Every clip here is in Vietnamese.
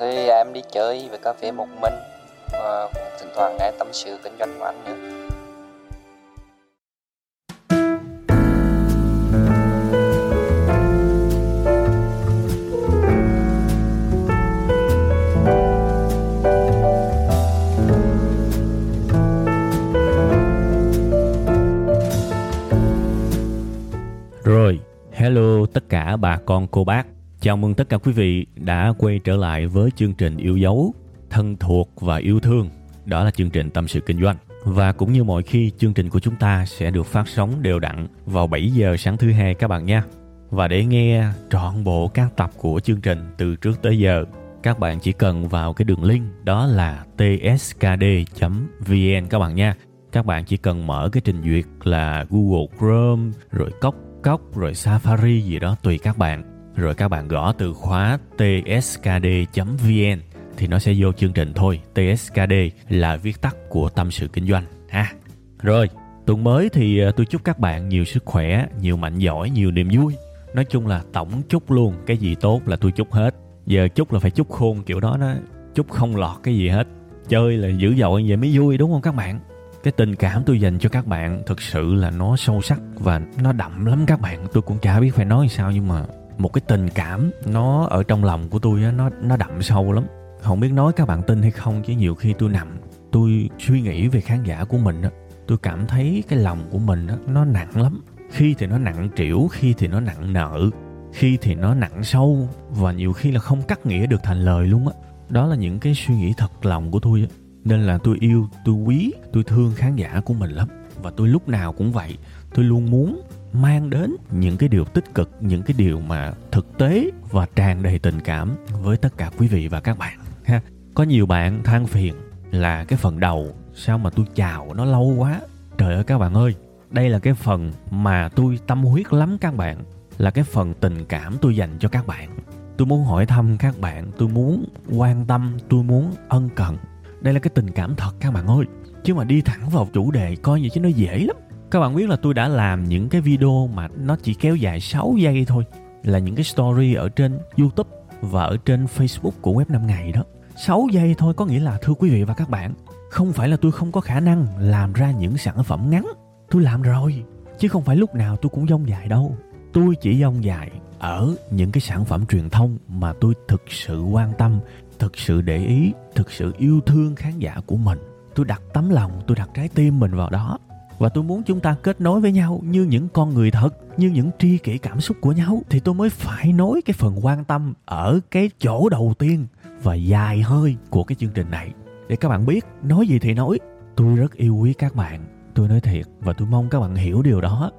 Thì em đi chơi về cà phê một mình và cũng thỉnh thoảng nghe tâm sự kinh doanh của anh nữa. Rồi, hello tất cả bà con cô bác. Chào mừng tất cả quý vị đã quay trở lại với chương trình yêu dấu, thân thuộc và yêu thương. Đó là chương trình Tâm sự Kinh doanh. Và cũng như mọi khi, chương trình của chúng ta sẽ được phát sóng đều đặn vào 7 giờ sáng thứ hai các bạn nha. Và để nghe trọn bộ các tập của chương trình từ trước tới giờ, các bạn chỉ cần vào cái đường link đó là tskd.vn các bạn nha. Các bạn chỉ cần mở cái trình duyệt là Google Chrome rồi cốc cốc rồi Safari gì đó tùy các bạn. Rồi các bạn gõ từ khóa tskd.vn thì nó sẽ vô chương trình thôi. TSKD là viết tắt của tâm sự kinh doanh ha. Rồi, tuần mới thì ờ, tôi chúc các bạn nhiều sức khỏe, nhiều mạnh giỏi, nhiều niềm vui. Nói chung là tổng chúc luôn, cái gì tốt là tôi chúc hết. Giờ chúc là phải chúc khôn kiểu đó đó, chúc không lọt cái gì hết. Chơi là dữ dội vậy mới vui đúng không các bạn? cái tình cảm tôi dành cho các bạn thực sự là nó sâu sắc và nó đậm lắm các bạn tôi cũng chả biết phải nói sao nhưng mà một cái tình cảm nó ở trong lòng của tôi á, nó nó đậm sâu lắm. Không biết nói các bạn tin hay không, chứ nhiều khi tôi nằm, tôi suy nghĩ về khán giả của mình á, tôi cảm thấy cái lòng của mình á, nó nặng lắm. Khi thì nó nặng trĩu, khi thì nó nặng nợ, khi thì nó nặng sâu, và nhiều khi là không cắt nghĩa được thành lời luôn á. Đó là những cái suy nghĩ thật lòng của tôi á. Nên là tôi yêu, tôi quý, tôi thương khán giả của mình lắm. Và tôi lúc nào cũng vậy, tôi luôn muốn mang đến những cái điều tích cực, những cái điều mà thực tế và tràn đầy tình cảm với tất cả quý vị và các bạn, ha. Có nhiều bạn than phiền là cái phần đầu, sao mà tôi chào nó lâu quá. Trời ơi các bạn ơi, đây là cái phần mà tôi tâm huyết lắm các bạn, là cái phần tình cảm tôi dành cho các bạn. Tôi muốn hỏi thăm các bạn, tôi muốn quan tâm, tôi muốn ân cần. Đây là cái tình cảm thật các bạn ơi, chứ mà đi thẳng vào chủ đề coi như chứ nó dễ lắm các bạn biết là tôi đã làm những cái video mà nó chỉ kéo dài 6 giây thôi. Là những cái story ở trên youtube và ở trên facebook của web 5 ngày đó. 6 giây thôi có nghĩa là, thưa quý vị và các bạn, không phải là tôi không có khả năng làm ra những sản phẩm ngắn. Tôi làm rồi, chứ không phải lúc nào tôi cũng dông dài đâu. Tôi chỉ dông dài ở những cái sản phẩm truyền thông mà tôi thực sự quan tâm, thực sự để ý, thực sự yêu thương khán giả của mình. Tôi đặt tấm lòng, tôi đặt trái tim mình vào đó và tôi muốn chúng ta kết nối với nhau như những con người thật, như những tri kỷ cảm xúc của nhau, thì tôi mới phải nối cái phần quan tâm ở cái chỗ đầu tiên và dài hơi của cái chương trình này. Để các bạn biết nói gì thì nói. Tôi rất yêu quý các bạn. Tôi nói thiệt và tôi mong các bạn hiểu điều đó.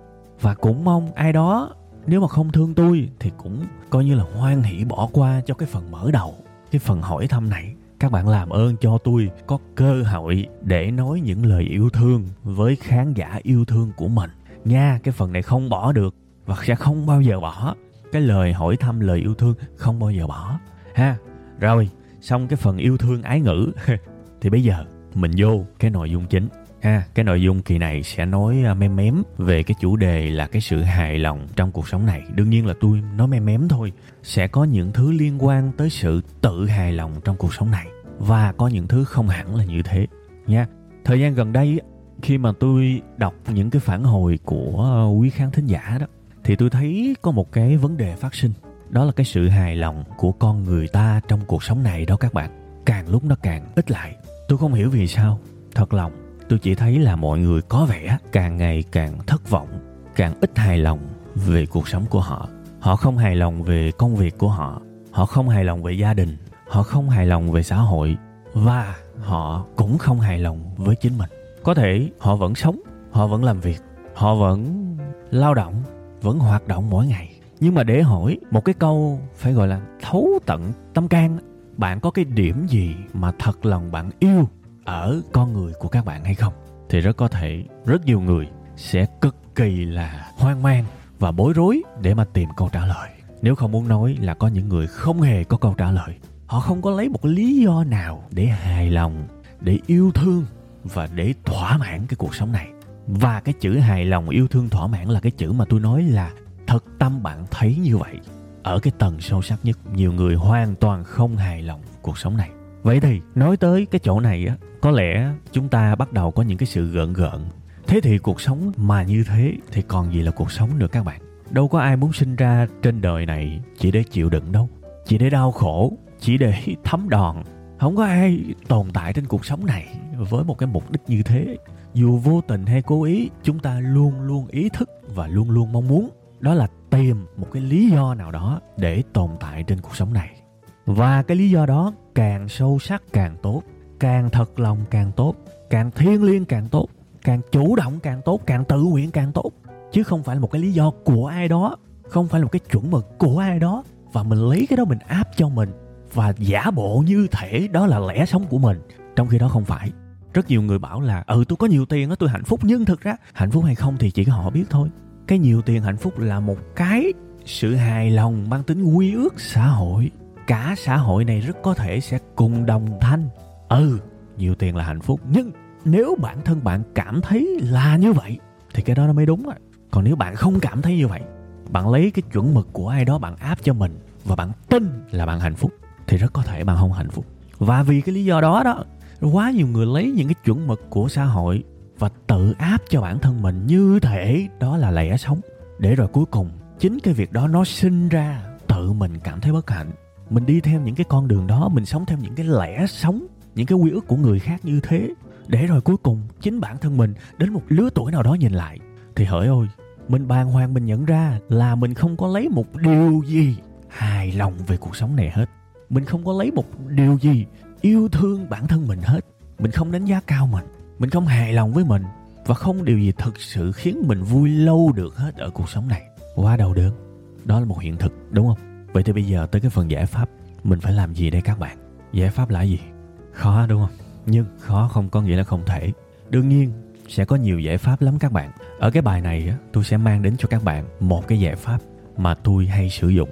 Và cũng mong ai đó, nếu mà không thương tôi thì cũng coi như là hoan hỷ bỏ qua cho cái phần mở đầu, cái phần hỏi thăm này các bạn làm ơn cho tôi có cơ hội để nói những lời yêu thương với khán giả yêu thương của mình. Nha, cái phần này không bỏ được và sẽ không bao giờ bỏ. Cái lời hỏi thăm lời yêu thương không bao giờ bỏ. Ha, rồi, xong cái phần yêu thương ái ngữ. Thì bây giờ mình vô cái nội dung chính ha, cái nội dung kỳ này sẽ nói à, mém mém về cái chủ đề là cái sự hài lòng trong cuộc sống này. Đương nhiên là tôi nói mém mém thôi. Sẽ có những thứ liên quan tới sự tự hài lòng trong cuộc sống này. Và có những thứ không hẳn là như thế, nha. Thời gian gần đây khi mà tôi đọc những cái phản hồi của à, quý khán thính giả đó, thì tôi thấy có một cái vấn đề phát sinh. Đó là cái sự hài lòng của con người ta trong cuộc sống này đó các bạn. Càng lúc nó càng ít lại. Tôi không hiểu vì sao. Thật lòng tôi chỉ thấy là mọi người có vẻ càng ngày càng thất vọng, càng ít hài lòng về cuộc sống của họ. Họ không hài lòng về công việc của họ họ không hài lòng về gia đình, họ không hài lòng về xã hội, và họ cũng không hài lòng với chính mình. Có thể họ vẫn sống, họ vẫn làm việc, họ vẫn lao động, vẫn hoạt động mỗi ngày. Nhưng mà để hỏi một cái câu phải gọi là thấu tận tâm can bạn có cái điểm gì mà thật lòng bạn yêu ở con người của các bạn hay không? Thì rất có thể rất nhiều người sẽ cực kỳ là hoang mang và bối rối để mà tìm câu trả lời. Nếu không muốn nói là có những người không hề có câu trả lời, họ không có lấy một lý do nào để hài lòng, để yêu thương và để thỏa mãn cái cuộc sống này. Và cái chữ hài lòng, yêu thương, thỏa mãn là cái chữ mà tôi nói là thật tâm bạn thấy như vậy. Ở cái tầng sâu sắc nhất, nhiều người hoàn toàn không hài lòng cuộc sống này vậy thì, nói tới cái chỗ này á, có lẽ chúng ta bắt đầu có những cái sự gợn gợn. Thế thì cuộc sống mà như thế thì còn gì là cuộc sống nữa các bạn? Đâu có ai muốn sinh ra trên đời này chỉ để chịu đựng đâu, chỉ để đau khổ, chỉ để thấm đòn. Không có ai tồn tại trên cuộc sống này với một cái mục đích như thế. Dù vô tình hay cố ý, chúng ta luôn luôn ý thức và luôn luôn mong muốn. Đó là tìm một cái lý do nào đó để tồn tại trên cuộc sống này và cái lý do đó càng sâu sắc càng tốt, càng thật lòng càng tốt, càng thiêng liêng càng tốt, càng chủ động càng tốt, càng tự nguyện càng tốt. Chứ không phải là một cái lý do của ai đó, không phải là một cái chuẩn mực của ai đó và mình lấy cái đó mình áp cho mình và giả bộ như thể đó là lẽ sống của mình. Trong khi đó không phải. Rất nhiều người bảo là ừ tôi có nhiều tiền đó tôi hạnh phúc. Nhưng thực ra, hạnh phúc hay không thì chỉ có họ biết thôi. Cái nhiều tiền hạnh phúc là một cái sự hài lòng mang tính quy ước xã hội cả xã hội này rất có thể sẽ cùng đồng thanh. Ừ nhiều tiền là hạnh phúc, nhưng nếu bản thân bạn cảm thấy là như vậy, thì cái đó nó mới đúng rồi còn nếu bạn không cảm thấy như vậy, bạn lấy cái chuẩn mực của ai đó bạn áp cho mình và bạn tin là bạn hạnh phúc, thì rất có thể bạn không hạnh phúc. Và vì cái lý do đó đó, quá nhiều người lấy những cái chuẩn mực của xã hội và tự áp cho bản thân mình như thể đó là lẽ sống. Để rồi cuối cùng, chính cái việc đó nó sinh ra, tự mình cảm thấy bất hạnh mình đi theo những cái con đường đó, mình sống theo những cái lẽ sống, những cái quy ước của người khác như thế. Để rồi cuối cùng, chính bản thân mình đến một lứa tuổi nào đó nhìn lại. Thì hỡi ôi, mình bàng hoàng mình nhận ra là mình không có lấy một điều gì hài lòng về cuộc sống này hết. Mình không có lấy một điều gì yêu thương bản thân mình hết. Mình không đánh giá cao mình mình không hài lòng với mình. Và không điều gì thực sự khiến mình vui lâu được hết ở cuộc sống này. Quá đầu đớn. Đó là một hiện thực, đúng không? Vậy thì bây giờ tới cái phần giải pháp mình phải làm gì đây các bạn? Giải pháp là gì? Khó đúng không? Nhưng khó không có nghĩa là không thể. Đương nhiên, sẽ có nhiều giải pháp lắm các bạn. Ở cái bài này tôi sẽ mang đến cho các bạn một cái giải pháp mà tôi hay sử dụng.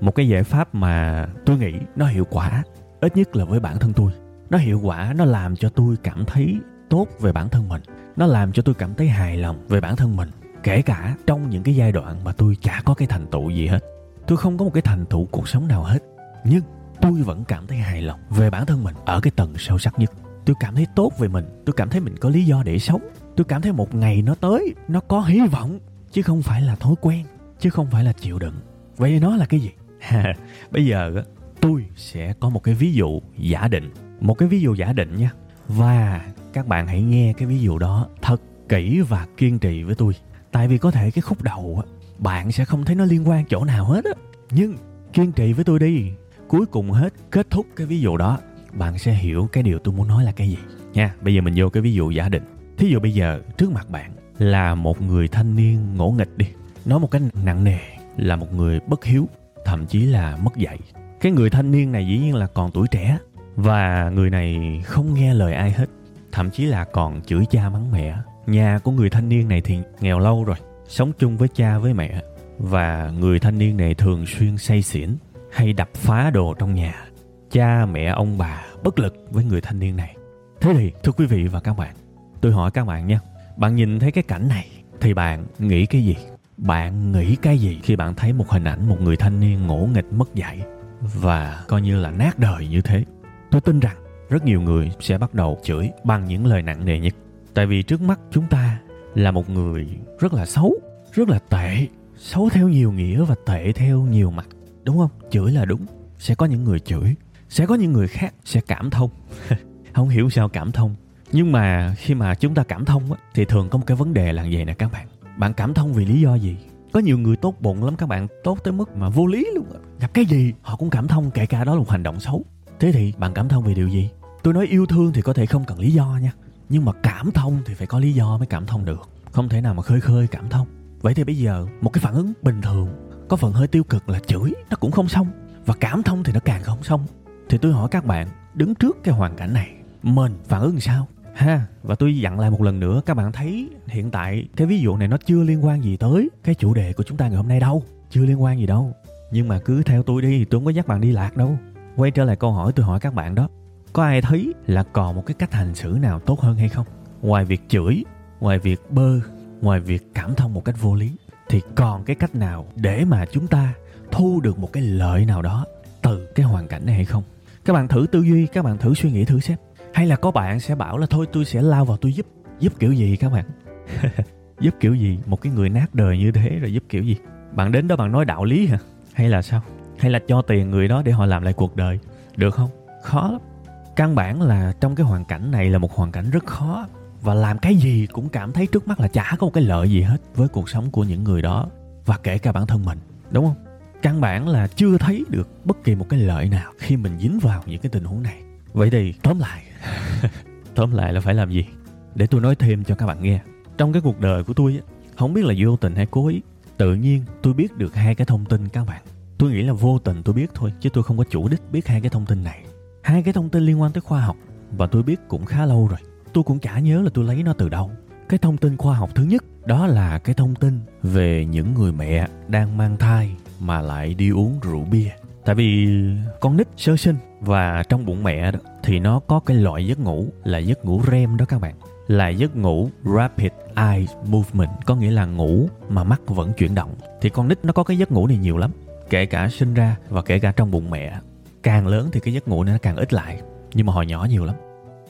Một cái giải pháp mà tôi nghĩ nó hiệu quả, ít nhất là với bản thân tôi. Nó hiệu quả, nó làm cho tôi cảm thấy tốt về bản thân mình. Nó làm cho tôi cảm thấy hài lòng về bản thân mình. Kể cả trong những cái giai đoạn mà tôi chả có cái thành tựu gì hết tôi không có một cái thành tựu cuộc sống nào hết, nhưng tôi vẫn cảm thấy hài lòng về bản thân mình ở cái tầng sâu sắc nhất. Tôi cảm thấy tốt về mình, tôi cảm thấy mình có lý do để sống. Tôi cảm thấy một ngày nó tới, nó có hy vọng, chứ không phải là thói quen, chứ không phải là chịu đựng. Vậy nó là cái gì? Bây giờ tôi sẽ có một cái ví dụ giả định, một cái ví dụ giả định nha. Và các bạn hãy nghe cái ví dụ đó thật kỹ và kiên trì với tôi. Tại vì có thể cái khúc đầu bạn sẽ không thấy nó liên quan chỗ nào hết á. Nhưng kiên trì với tôi đi. Cuối cùng hết, kết thúc cái ví dụ đó, bạn sẽ hiểu cái điều tôi muốn nói là cái gì. Nha, bây giờ mình vô cái ví dụ giả định. Thí dụ bây giờ trước mặt bạn là một người thanh niên ngỗ nghịch đi. Nói một cái nặng nề, là một người bất hiếu, thậm chí là mất dạy. Cái người thanh niên này dĩ nhiên là còn tuổi trẻ, và người này không nghe lời ai hết, thậm chí là còn chửi cha mắng mẹ. Nhà của người thanh niên này thì nghèo lâu rồi sống chung với cha, với mẹ và người thanh niên này thường xuyên say xỉn hay đập phá đồ trong nhà. Cha, mẹ, ông, bà bất lực với người thanh niên này. Thế thì, thưa quý vị và các bạn, tôi hỏi các bạn nha. Bạn nhìn thấy cái cảnh này thì bạn nghĩ cái gì? Bạn nghĩ cái gì khi bạn thấy một hình ảnh một người thanh niên ngỗ nghịch, mất dạy và coi như là nát đời như thế? Tôi tin rằng rất nhiều người sẽ bắt đầu chửi bằng những lời nặng nề nhất. Tại vì trước mắt chúng ta là một người rất là xấu rất là tệ xấu theo nhiều nghĩa và tệ theo nhiều mặt đúng không? Chửi là đúng. Sẽ có những người chửi sẽ có những người khác sẽ cảm thông. Không hiểu sao cảm thông. Nhưng mà khi mà chúng ta cảm thông á, thì thường có một cái vấn đề là vậy nè các bạn. Bạn cảm thông vì lý do gì? Có nhiều người tốt bụng lắm các bạn tốt tới mức mà vô lý luôn gặp cái gì họ cũng cảm thông kể cả đó là một hành động xấu. Thế thì bạn cảm thông vì điều gì? Tôi nói yêu thương thì có thể không cần lý do nha nhưng mà cảm thông thì phải có lý do mới cảm thông được. Không thể nào mà khơi khơi cảm thông. Vậy thì bây giờ, một cái phản ứng bình thường, có phần hơi tiêu cực là chửi, nó cũng không xong. Và cảm thông thì nó càng không xong. Thì tôi hỏi các bạn, đứng trước cái hoàn cảnh này, mình phản ứng sao? Ha, và tôi dặn lại một lần nữa, các bạn thấy hiện tại, cái ví dụ này nó chưa liên quan gì tới cái chủ đề của chúng ta ngày hôm nay đâu. Chưa liên quan gì đâu. Nhưng mà cứ theo tôi đi, tôi không có dắt bạn đi lạc đâu. Quay trở lại câu hỏi tôi hỏi các bạn đó có ai thấy là còn một cái cách hành xử nào tốt hơn hay không? Ngoài việc chửi, ngoài việc bơ, ngoài việc cảm thông một cách vô lý, thì còn cái cách nào để mà chúng ta thu được một cái lợi nào đó từ cái hoàn cảnh này hay không? Các bạn thử tư duy, các bạn thử suy nghĩ thử xem. Hay là có bạn sẽ bảo là thôi, tôi sẽ lao vào tôi giúp. Giúp kiểu gì các bạn? Giúp kiểu gì? Một cái người nát đời như thế rồi giúp kiểu gì? Bạn đến đó bạn nói đạo lý hả? Hay là sao? Hay là cho tiền người đó để họ làm lại cuộc đời? Được không? Khó lắm căn bản là trong cái hoàn cảnh này là một hoàn cảnh rất khó. Và làm cái gì cũng cảm thấy trước mắt là chả có một cái lợi gì hết với cuộc sống của những người đó và kể cả bản thân mình, đúng không? Căn bản là chưa thấy được bất kỳ một cái lợi nào khi mình dính vào những cái tình huống này. Vậy thì tóm lại tóm lại là phải làm gì? Để tôi nói thêm cho các bạn nghe. Trong cái cuộc đời của tôi không biết là vô tình hay cố ý, tự nhiên tôi biết được hai cái thông tin các bạn. Tôi nghĩ là vô tình tôi biết thôi, chứ tôi không có chủ đích biết hai cái thông tin này hai cái thông tin liên quan tới khoa học, và tôi biết cũng khá lâu rồi. Tôi cũng chả nhớ là tôi lấy nó từ đâu. Cái thông tin khoa học thứ nhất, đó là cái thông tin về những người mẹ đang mang thai mà lại đi uống rượu bia. Tại vì con nít sơ sinh và trong bụng mẹ đó, thì nó có cái loại giấc ngủ là giấc ngủ REM đó các bạn. Là giấc ngủ Rapid Eye Movement, có nghĩa là ngủ mà mắt vẫn chuyển động. Thì con nít nó có cái giấc ngủ này nhiều lắm, kể cả sinh ra và kể cả trong bụng mẹ càng lớn thì cái giấc ngủ này nó càng ít lại. Nhưng mà hồi nhỏ nhiều lắm.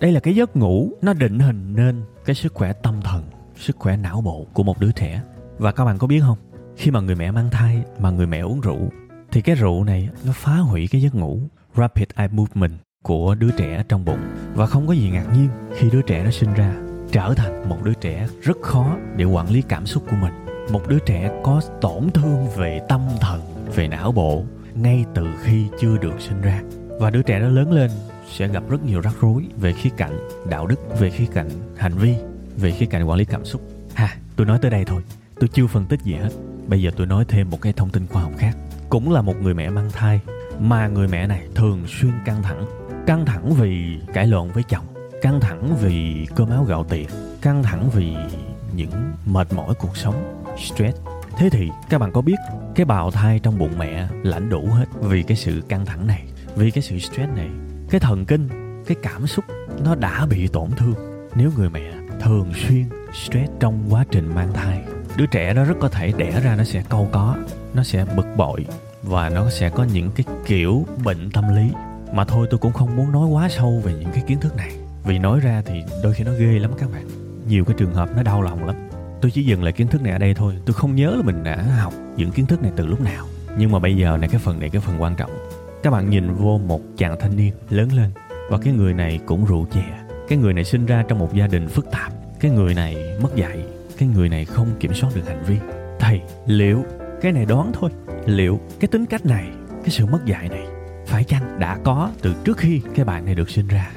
Đây là cái giấc ngủ nó định hình nên cái sức khỏe tâm thần, sức khỏe não bộ của một đứa trẻ. Và các bạn có biết không? Khi mà người mẹ mang thai, mà người mẹ uống rượu, thì cái rượu này nó phá hủy cái giấc ngủ, rapid eye movement, của đứa trẻ trong bụng. Và không có gì ngạc nhiên khi đứa trẻ nó sinh ra. Trở thành một đứa trẻ rất khó để quản lý cảm xúc của mình. Một đứa trẻ có tổn thương về tâm thần, về não bộ ngay từ khi chưa được sinh ra. Và đứa trẻ đó lớn lên sẽ gặp rất nhiều rắc rối về khía cạnh đạo đức, về khía cạnh hành vi, về khía cạnh quản lý cảm xúc. Ha, tôi nói tới đây thôi. Tôi chưa phân tích gì hết. Bây giờ tôi nói thêm một cái thông tin khoa học khác. Cũng là một người mẹ mang thai, mà người mẹ này thường xuyên căng thẳng. Căng thẳng vì cãi lộn với chồng, căng thẳng vì cơm áo gạo tiền căng thẳng vì những mệt mỏi cuộc sống, stress thế thì, các bạn có biết cái bào thai trong bụng mẹ lãnh đủ hết vì cái sự căng thẳng này, vì cái sự stress này. Cái thần kinh, cái cảm xúc nó đã bị tổn thương. Nếu người mẹ thường xuyên stress trong quá trình mang thai, đứa trẻ đó rất có thể đẻ ra nó sẽ câu có, nó sẽ bực bội và nó sẽ có những cái kiểu bệnh tâm lý. Mà thôi, tôi cũng không muốn nói quá sâu về những cái kiến thức này. Vì nói ra thì đôi khi nó ghê lắm các bạn. Nhiều cái trường hợp nó đau lòng lắm tôi chỉ dừng lại kiến thức này ở đây thôi. Tôi không nhớ là mình đã học những kiến thức này từ lúc nào. Nhưng mà bây giờ này, cái phần này, cái phần quan trọng. Các bạn nhìn vô một chàng thanh niên lớn lên và cái người này cũng rượu chè. Cái người này sinh ra trong một gia đình phức tạp. Cái người này mất dạy. Cái người này không kiểm soát được hành vi. Thầy, liệu cái này đoán thôi? Liệu cái tính cách này, cái sự mất dạy này phải chăng đã có từ trước khi cái bạn này được sinh ra?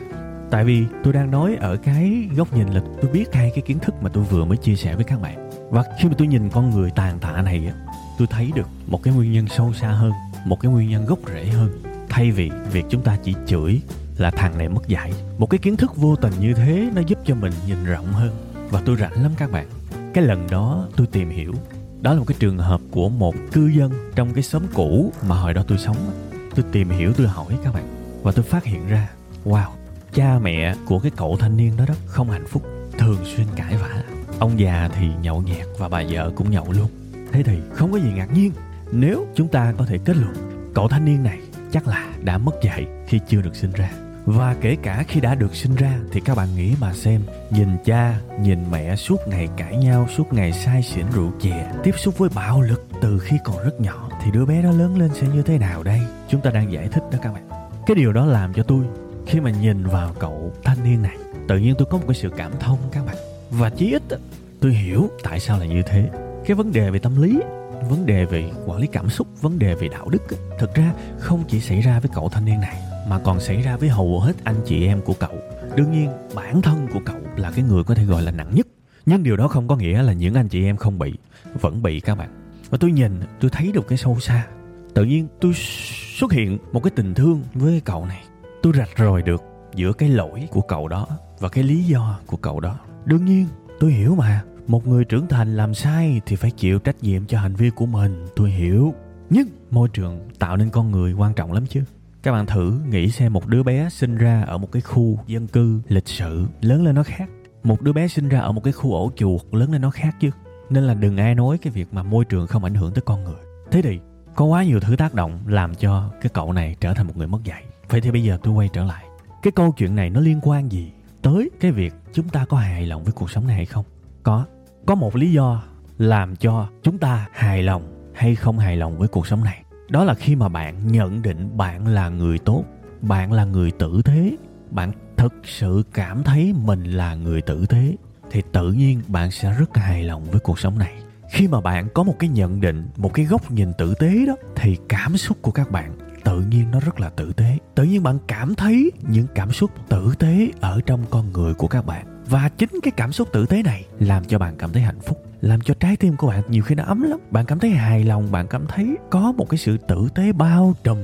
Tại vì tôi đang nói ở cái góc nhìn là tôi biết hai cái kiến thức mà tôi vừa mới chia sẻ với các bạn. Và khi mà tôi nhìn con người tàn tạ này á, tôi thấy được một cái nguyên nhân sâu xa hơn, một cái nguyên nhân gốc rễ hơn. Thay vì việc chúng ta chỉ chửi là thằng này mất dạy. Một cái kiến thức vô tình như thế nó giúp cho mình nhìn rộng hơn. Và tôi rảnh lắm các bạn. Cái lần đó tôi tìm hiểu, đó là một cái trường hợp của một cư dân trong cái xóm cũ mà hồi đó tôi sống tôi tìm hiểu, tôi hỏi các bạn và tôi phát hiện ra, wow cha mẹ của cái cậu thanh niên đó đó không hạnh phúc, thường xuyên cãi vã. Ông già thì nhậu nhẹt và bà vợ cũng nhậu luôn. Thế thì không có gì ngạc nhiên. Nếu chúng ta có thể kết luận, cậu thanh niên này chắc là đã mất dạy khi chưa được sinh ra. Và kể cả khi đã được sinh ra thì các bạn nghĩ mà xem, nhìn cha, nhìn mẹ suốt ngày cãi nhau, suốt ngày say xỉn rượu chè, tiếp xúc với bạo lực từ khi còn rất nhỏ thì đứa bé đó lớn lên sẽ như thế nào đây? Chúng ta đang giải thích đó các bạn. Cái điều đó làm cho tôi khi mà nhìn vào cậu thanh niên này, tự nhiên tôi có một cái sự cảm thông các bạn. Và chí ít tôi hiểu tại sao là như thế. Cái vấn đề về tâm lý, vấn đề về quản lý cảm xúc, vấn đề về đạo đức thực ra không chỉ xảy ra với cậu thanh niên này, mà còn xảy ra với hầu hết anh chị em của cậu. Đương nhiên, bản thân của cậu là cái người có thể gọi là nặng nhất. Nhưng điều đó không có nghĩa là những anh chị em không bị, vẫn bị các bạn. Và tôi nhìn, tôi thấy được cái sâu xa. Tự nhiên tôi xuất hiện một cái tình thương với cậu này tôi rạch ròi được giữa cái lỗi của cậu đó và cái lý do của cậu đó. Đương nhiên, tôi hiểu mà. Một người trưởng thành làm sai thì phải chịu trách nhiệm cho hành vi của mình, tôi hiểu. Nhưng môi trường tạo nên con người quan trọng lắm chứ. Các bạn thử nghĩ xem một đứa bé sinh ra ở một cái khu dân cư lịch sự, lớn lên nó khác. Một đứa bé sinh ra ở một cái khu ổ chuột, lớn lên nó khác chứ. Nên là đừng ai nói cái việc mà môi trường không ảnh hưởng tới con người. Thế thì, có quá nhiều thứ tác động làm cho cái cậu này trở thành một người mất dạy vậy thì bây giờ tôi quay trở lại. Cái câu chuyện này nó liên quan gì tới cái việc chúng ta có hài lòng với cuộc sống này hay không? Có. Có một lý do làm cho chúng ta hài lòng hay không hài lòng với cuộc sống này. Đó là khi mà bạn nhận định bạn là người tốt, bạn là người tử thế bạn thực sự cảm thấy mình là người tử thế thì tự nhiên bạn sẽ rất hài lòng với cuộc sống này. Khi mà bạn có một cái nhận định, một cái góc nhìn tử tế đó, thì cảm xúc của các bạn tự nhiên nó rất là tử tế. Tự nhiên bạn cảm thấy những cảm xúc tử tế ở trong con người của các bạn. Và chính cái cảm xúc tử tế này làm cho bạn cảm thấy hạnh phúc, làm cho trái tim của bạn nhiều khi nó ấm lắm. Bạn cảm thấy hài lòng, bạn cảm thấy có một cái sự tử tế bao trùm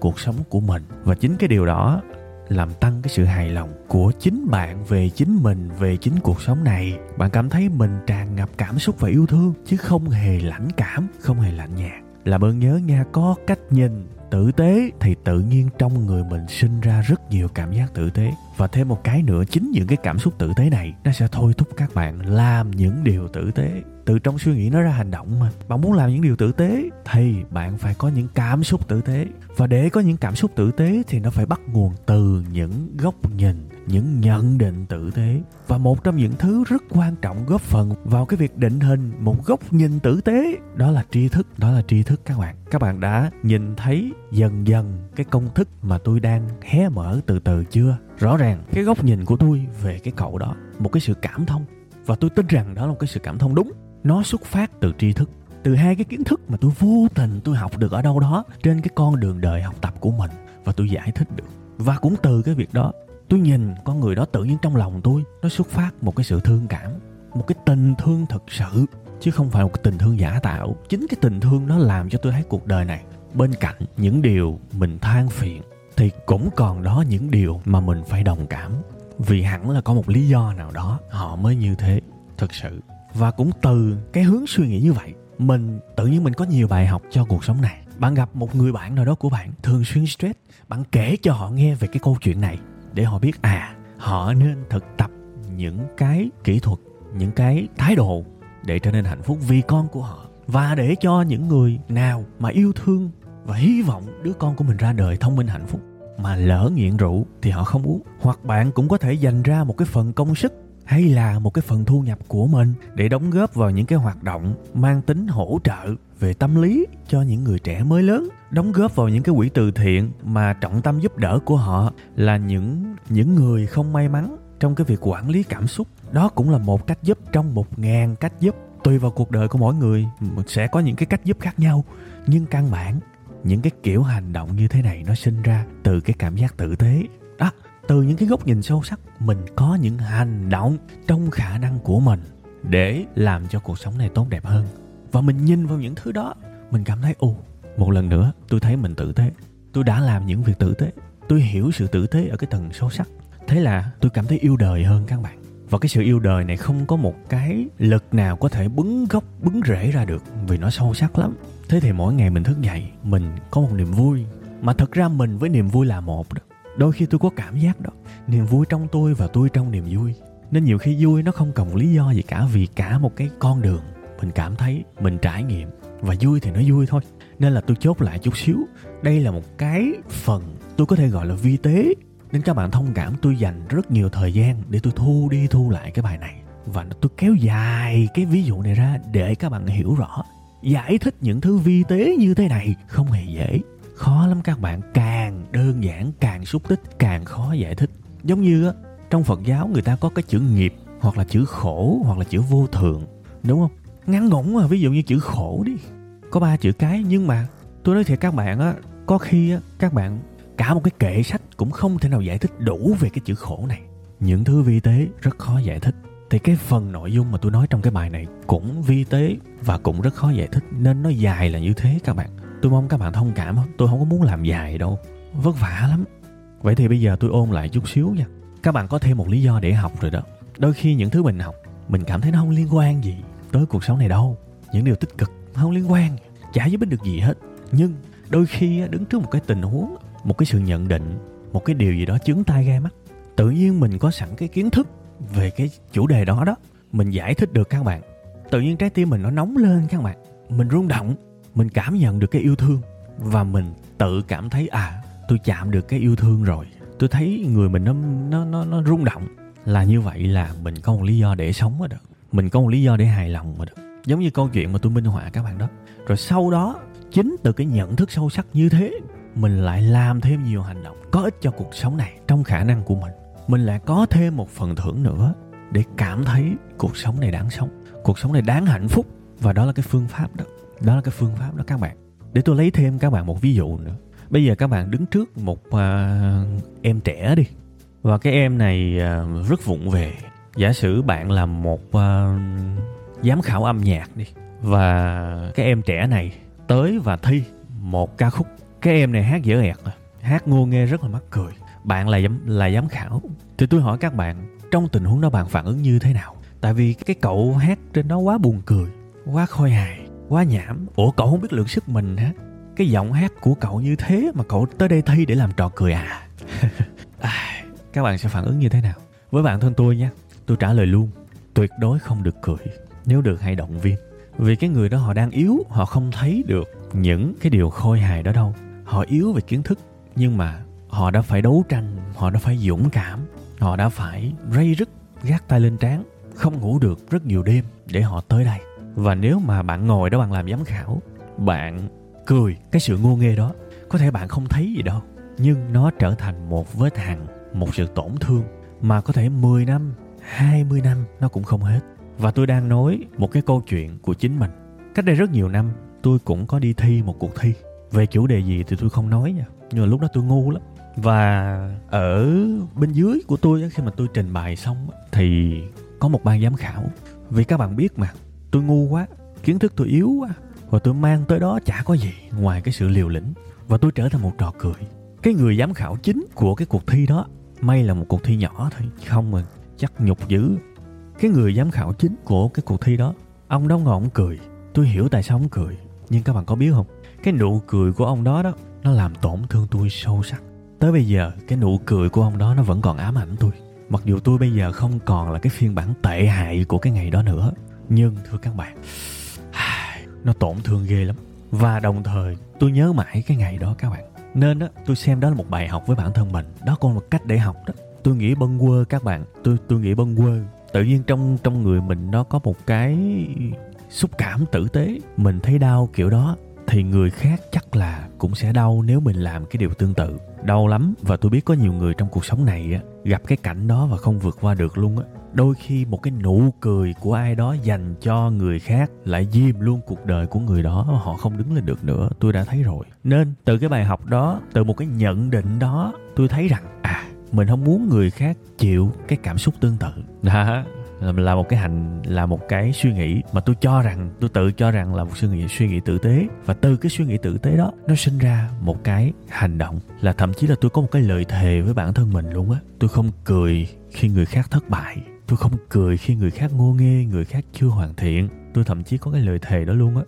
cuộc sống của mình. Và chính cái điều đó làm tăng cái sự hài lòng của chính bạn về chính mình, về chính cuộc sống này. Bạn cảm thấy mình tràn ngập cảm xúc và yêu thương, chứ không hề lãnh cảm, không hề lạnh nhạt. Là ơn nhớ nha, có cách nhìn tử tế thì tự nhiên trong người mình sinh ra rất nhiều cảm giác tử tế. Và thêm một cái nữa, chính những cái cảm xúc tử tế này, nó sẽ thôi thúc các bạn làm những điều tử tế. Từ trong suy nghĩ nó ra hành động mà. Bạn muốn làm những điều tử tế thì bạn phải có những cảm xúc tử tế. Và để có những cảm xúc tử tế thì nó phải bắt nguồn từ những góc nhìn những nhận định tử tế. Và một trong những thứ rất quan trọng góp phần vào cái việc định hình một góc nhìn tử tế, đó là tri thức, đó là tri thức các bạn. Các bạn đã nhìn thấy dần dần cái công thức mà tôi đang hé mở từ từ chưa? Rõ ràng, cái góc nhìn của tôi về cái cậu đó, một cái sự cảm thông. Và tôi tin rằng đó là một cái sự cảm thông đúng. Nó xuất phát từ tri thức, từ hai cái kiến thức mà tôi vô tình tôi học được ở đâu đó trên cái con đường đời học tập của mình. Và tôi giải thích được. Và cũng từ cái việc đó tôi nhìn con người đó tự nhiên trong lòng tôi, nó xuất phát một cái sự thương cảm, một cái tình thương thực sự, chứ không phải một cái tình thương giả tạo. Chính cái tình thương nó làm cho tôi thấy cuộc đời này. Bên cạnh những điều mình than phiền, thì cũng còn đó những điều mà mình phải đồng cảm. Vì hẳn là có một lý do nào đó, họ mới như thế thực sự. Và cũng từ cái hướng suy nghĩ như vậy, mình, tự nhiên mình có nhiều bài học cho cuộc sống này. Bạn gặp một người bạn nào đó của bạn thường xuyên stress, bạn kể cho họ nghe về cái câu chuyện này để họ biết à họ nên thực tập những cái kỹ thuật, những cái thái độ để trở nên hạnh phúc vì con của họ. Và để cho những người nào mà yêu thương và hy vọng đứa con của mình ra đời thông minh hạnh phúc mà lỡ nghiện rượu thì họ không uống. Hoặc bạn cũng có thể dành ra một cái phần công sức hay là một cái phần thu nhập của mình để đóng góp vào những cái hoạt động mang tính hỗ trợ về tâm lý cho những người trẻ mới lớn đóng góp vào những cái quỹ từ thiện mà trọng tâm giúp đỡ của họ là những những người không may mắn trong cái việc quản lý cảm xúc. Đó cũng là một cách giúp, trong một ngàn cách giúp. Tùy vào cuộc đời của mỗi người sẽ có những cái cách giúp khác nhau. Nhưng căn bản, những cái kiểu hành động như thế này nó sinh ra từ cái cảm giác tử tế. Đó, từ những cái góc nhìn sâu sắc, mình có những hành động trong khả năng của mình để làm cho cuộc sống này tốt đẹp hơn. Và mình nhìn vào những thứ đó, mình cảm thấy, ồ một lần nữa, tôi thấy mình tử tế. Tôi đã làm những việc tử tế. Tôi hiểu sự tử tế ở cái tầng sâu sắc. Thế là tôi cảm thấy yêu đời hơn các bạn. Và cái sự yêu đời này không có một cái lực nào có thể bứng gốc, bứng rễ ra được vì nó sâu sắc lắm. Thế thì mỗi ngày mình thức dậy, mình có một niềm vui. Mà thật ra mình với niềm vui là một đó. Đôi khi tôi có cảm giác đó. Niềm vui trong tôi và tôi trong niềm vui. Nên nhiều khi vui nó không cần một lý do gì cả, vì cả một cái con đường mình cảm thấy, mình trải nghiệm. Và vui thì nó vui thôi nên là tôi chốt lại chút xíu. Đây là một cái phần tôi có thể gọi là vi tế, nên các bạn thông cảm tôi dành rất nhiều thời gian để tôi thu đi thu lại cái bài này. Và tôi kéo dài cái ví dụ này ra để các bạn hiểu rõ. Giải thích những thứ vi tế như thế này không hề dễ. Khó lắm các bạn, càng đơn giản, càng xúc tích, càng khó giải thích. Giống như trong phật giáo người ta có cái chữ nghiệp, hoặc là chữ khổ, hoặc là chữ vô thường đúng không? Ngắn ngủn mà, ví dụ như chữ khổ đi có ba chữ cái, nhưng mà tôi nói thiệt các bạn á, có khi á, các bạn cả một cái kệ sách cũng không thể nào giải thích đủ về cái chữ khổ này. Những thứ vi tế rất khó giải thích. Thì cái phần nội dung mà tôi nói trong cái bài này cũng vi tế và cũng rất khó giải thích, nên nó dài là như thế các bạn. Tôi mong các bạn thông cảm tôi không có muốn làm dài đâu. Vất vả lắm. Vậy thì bây giờ tôi ôn lại chút xíu nha. Các bạn có thêm một lý do để học rồi đó. Đôi khi những thứ mình học, mình cảm thấy nó không liên quan gì tới cuộc sống này đâu. Những điều tích cực không liên quan chả giúp ích được gì hết. Nhưng đôi khi đứng trước một cái tình huống, một cái sự nhận định, một cái điều gì đó chướng tai gai mắt, tự nhiên mình có sẵn cái kiến thức về cái chủ đề đó đó, mình giải thích được các bạn. Tự nhiên trái tim mình nó nóng lên các bạn. Mình rung động, mình cảm nhận được cái yêu thương và mình tự cảm thấy à tôi chạm được cái yêu thương rồi. Tôi thấy người mình nó nó nó nó rung động là như vậy là mình có một lý do để sống rồi đó mình có một lý do để hài lòng rồi đó giống như câu chuyện mà tôi minh họa các bạn đó rồi sau đó chính từ cái nhận thức sâu sắc như thế mình lại làm thêm nhiều hành động có ích cho cuộc sống này trong khả năng của mình. Mình lại có thêm một phần thưởng nữa để cảm thấy cuộc sống này đáng sống. Cuộc sống này đáng hạnh phúc. Và đó là cái phương pháp đó. Đó là cái phương pháp đó các bạn. Để tôi lấy thêm các bạn một ví dụ nữa. Bây giờ các bạn đứng trước một uh, em trẻ đi. Và cái em này uh, rất vụng về. Giả sử bạn là một uh, giám khảo âm nhạc đi và cái em trẻ này tới và thi một ca khúc. Cái em này hát dở ẹt hát ngô nghê rất là mắc cười. Bạn là giám là giám khảo. Thì tôi hỏi các bạn trong tình huống đó bạn phản ứng như thế nào? Tại vì cái cậu hát trên đó quá buồn cười quá khôi hài quá nhảm. Ủa cậu không biết lượng sức mình hả? Cái giọng hát của cậu như thế mà cậu tới đây thi để làm trò cười à, à các bạn sẽ phản ứng như thế nào? Với bạn thân tôi nha tôi trả lời luôn tuyệt đối không được cười. Nếu được hãy động viên vì cái người đó họ đang yếu, họ không thấy được những cái điều khôi hài đó đâu. Họ yếu về kiến thức, nhưng mà họ đã phải đấu tranh, họ đã phải dũng cảm, họ đã phải rây rứt, gác tay lên trán, không ngủ được rất nhiều đêm để họ tới đây. Và nếu mà bạn ngồi đó bạn làm giám khảo, bạn cười cái sự ngô nghê đó, có thể bạn không thấy gì đâu. Nhưng nó trở thành một vết hằn, một sự tổn thương mà có thể 10 năm 20 năm nó cũng không hết và tôi đang nói một cái câu chuyện của chính mình. Cách đây rất nhiều năm, tôi cũng có đi thi một cuộc thi. Về chủ đề gì thì tôi không nói nha. Nhưng mà lúc đó tôi ngu lắm. Và ở bên dưới của tôi khi mà tôi trình bày xong thì có một ban giám khảo. Vì các bạn biết mà, tôi ngu quá, kiến thức tôi yếu quá, và tôi mang tới đó chả có gì ngoài cái sự liều lĩnh. Và tôi trở thành một trò cười. Cái người giám khảo chính của cái cuộc thi đó, may là một cuộc thi nhỏ thôi, không mà chắc nhục dữ cái người giám khảo chính của cái cuộc thi đó, ông đó ngọn cười. Tôi hiểu tại sao ông cười, nhưng các bạn có biết không? Cái nụ cười của ông đó đó, nó làm tổn thương tôi sâu sắc. Tới bây giờ, cái nụ cười của ông đó nó vẫn còn ám ảnh tôi. Mặc dù tôi bây giờ không còn là cái phiên bản tệ hại của cái ngày đó nữa, nhưng thưa các bạn, nó tổn thương ghê lắm. Và đồng thời, tôi nhớ mãi cái ngày đó các bạn. Nên đó tôi xem đó là một bài học với bản thân mình. Đó còn một cách để học đó. Tôi nghĩ bâng quơ các bạn. Tôi tôi nghĩ bâng quơ tự nhiên trong trong người mình nó có một cái xúc cảm tử tế. Mình thấy đau kiểu đó thì người khác chắc là cũng sẽ đau nếu mình làm cái điều tương tự. Đau lắm và tôi biết có nhiều người trong cuộc sống này á, gặp cái cảnh đó và không vượt qua được luôn á. Đôi khi một cái nụ cười của ai đó dành cho người khác lại diêm luôn cuộc đời của người đó, họ không đứng lên được nữa. Tôi đã thấy rồi. Nên từ cái bài học đó, từ một cái nhận định đó, tôi thấy rằng à mình không muốn người khác chịu cái cảm xúc tương tự. Đó là một cái hành, là một cái suy nghĩ mà tôi cho rằng, tôi tự cho rằng là một suy nghĩ suy nghĩ tử tế. Và từ cái suy nghĩ tử tế đó, nó sinh ra một cái hành động. Là thậm chí là tôi có một cái lời thề với bản thân mình luôn á. Tôi không cười khi người khác thất bại. Tôi không cười khi người khác ngô nghê, người khác chưa hoàn thiện. Tôi thậm chí có cái lời thề đó luôn á.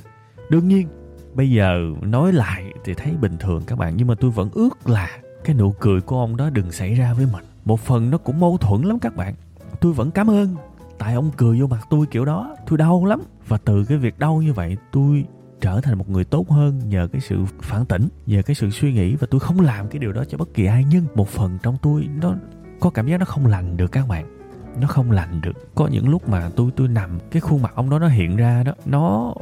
Đương nhiên, bây giờ nói lại thì thấy bình thường các bạn, nhưng mà tôi vẫn ước là cái nụ cười của ông đó đừng xảy ra với mình. Một phần nó cũng mâu thuẫn lắm các bạn. Tôi vẫn cảm ơn. Tại ông cười vô mặt tôi kiểu đó, tôi đau lắm. Và từ cái việc đau như vậy, tôi trở thành một người tốt hơn nhờ cái sự phản tỉnh, nhờ cái sự suy nghĩ. Và tôi không làm cái điều đó cho bất kỳ ai. Nhưng một phần trong tôi, nó có cảm giác nó không lành được các bạn. Nó không lành được. Có những lúc mà tôi tôi nằm, cái khuôn mặt ông đó nó hiện ra đó, nó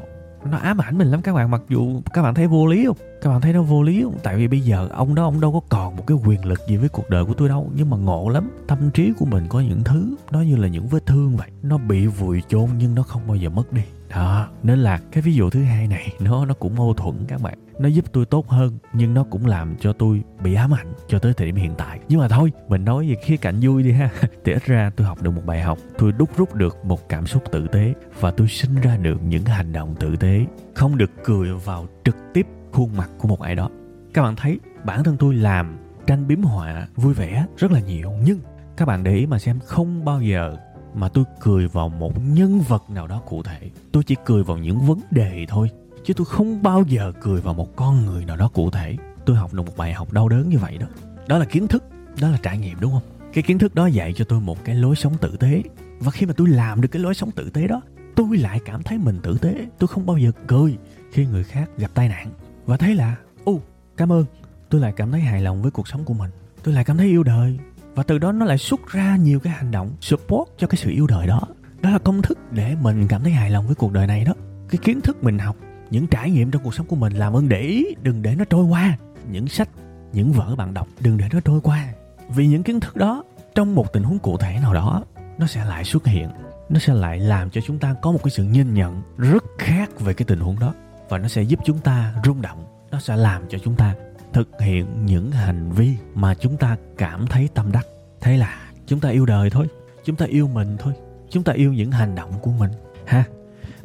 nó ám ảnh mình lắm các bạn. Mặc dù các bạn thấy vô lý không? Các bạn thấy nó vô lý không? Tại vì bây giờ ông đó, ông đâu có còn một cái quyền lực gì với cuộc đời của tôi đâu. Nhưng mà ngộ lắm, tâm trí của mình có những thứ nó như là những vết thương vậy. Nó bị vùi chôn nhưng nó không bao giờ mất đi. Đó, nên là cái ví dụ thứ hai này, nó nó cũng mâu thuẫn các bạn. Nó giúp tôi tốt hơn, nhưng nó cũng làm cho tôi bị ám ảnh cho tới thời điểm hiện tại. Nhưng mà thôi, mình nói về khía cạnh vui đi ha. Thì ít ra tôi học được một bài học. Tôi đúc rút được một cảm xúc tử tế và tôi sinh ra được những hành động tử tế. Không được cười vào trực tiếp khuôn mặt của một ai đó. Các bạn thấy bản thân tôi làm tranh biếm họa vui vẻ rất là nhiều, nhưng các bạn để ý mà xem, không bao giờ mà tôi cười vào một nhân vật nào đó cụ thể. Tôi chỉ cười vào những vấn đề thôi, chứ tôi không bao giờ cười vào một con người nào đó cụ thể. Tôi học được một bài học đau đớn như vậy đó. Đó là kiến thức, đó là trải nghiệm, đúng không? Cái kiến thức đó dạy cho tôi một cái lối sống tử tế. Và khi mà tôi làm được cái lối sống tử tế đó, tôi lại cảm thấy mình tử tế. Tôi không bao giờ cười khi người khác gặp tai nạn và thấy là, ô, cảm ơn. Tôi lại cảm thấy hài lòng với cuộc sống của mình. Tôi lại cảm thấy yêu đời. Và từ đó nó lại xuất ra nhiều cái hành động support cho cái sự yêu đời đó. Đó là công thức để mình cảm thấy hài lòng với cuộc đời này đó. Cái kiến thức mình học, những trải nghiệm trong cuộc sống của mình làm ơn để ý, đừng để nó trôi qua. Những sách, những vở bạn đọc, đừng để nó trôi qua. Vì những kiến thức đó, trong một tình huống cụ thể nào đó, nó sẽ lại xuất hiện. Nó sẽ lại làm cho chúng ta có một cái sự nhìn nhận rất khác về cái tình huống đó và nó sẽ giúp chúng ta rung động, nó sẽ làm cho chúng ta thực hiện những hành vi mà chúng ta cảm thấy tâm đắc. Thế là chúng ta yêu đời thôi, chúng ta yêu mình thôi, chúng ta yêu những hành động của mình. Ha,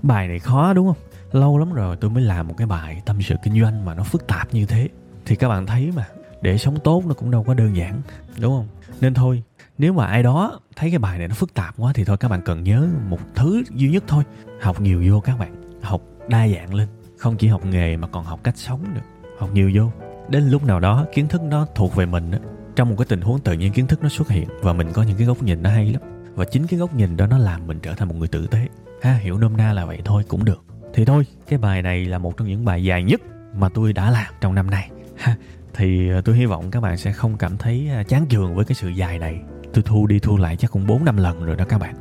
bài này khó đúng không? Lâu lắm rồi tôi mới làm một cái bài tâm sự kinh doanh mà nó phức tạp như thế. Thì các bạn thấy mà, để sống tốt nó cũng đâu có đơn giản, đúng không? Nên thôi, nếu mà ai đó thấy cái bài này nó phức tạp quá thì thôi các bạn cần nhớ một thứ duy nhất thôi. Học nhiều vô các bạn, học đa dạng lên không chỉ học nghề mà còn học cách sống nữa. Học nhiều vô. Đến lúc nào đó kiến thức nó thuộc về mình đó, trong một cái tình huống tự nhiên kiến thức nó xuất hiện và mình có những cái góc nhìn nó hay lắm. Và chính cái góc nhìn đó nó làm mình trở thành một người tử tế. Ha hiểu nôm na là vậy thôi cũng được. Thì thôi cái bài này là một trong những bài dài nhất mà tôi đã làm trong năm nay. Ha thì ờ, tôi hy vọng các bạn sẽ không cảm thấy ờ, chán chường với cái sự dài này. Tôi thu đi thu lại chắc cũng 4 năm lần rồi đó các bạn.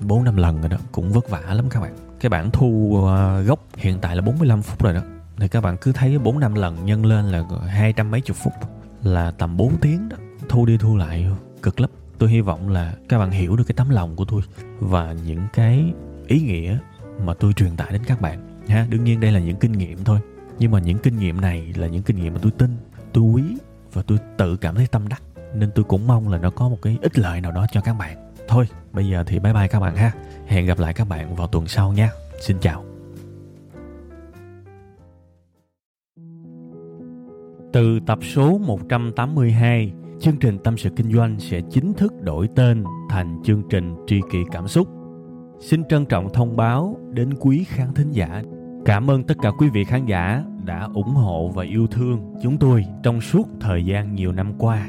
4 năm lần rồi đó cũng vất vả lắm các bạn cái bản thu ờ, gốc hiện tại là 45 phút rồi đó. Thì các bạn cứ thấy 4 năm lần nhân lên là hai trăm mấy chục phút, là tầm 4 tiếng đó. Thu đi thu lại, cực lắm. Tôi hy vọng là các bạn hiểu được cái tấm lòng của tôi và những cái ý nghĩa mà tôi truyền tải đến các bạn, ha. Đương nhiên đây là những kinh nghiệm thôi, nhưng mà những kinh nghiệm này là những kinh nghiệm mà tôi tin, tôi quý và tôi tự cảm thấy tâm đắc. Nên tôi cũng mong là nó có một cái ích lợi nào đó cho các bạn thôi bây giờ thì bye bye các bạn ha hẹn gặp lại các bạn vào tuần sau nha xin chào Từ tập số 182, chương trình Tâm sự Kinh doanh sẽ chính thức đổi tên thành chương trình Tri kỷ Cảm xúc. Xin trân trọng thông báo đến quý khán thính giả. Cảm ơn tất cả quý vị khán giả đã ủng hộ và yêu thương chúng tôi trong suốt thời gian nhiều năm qua.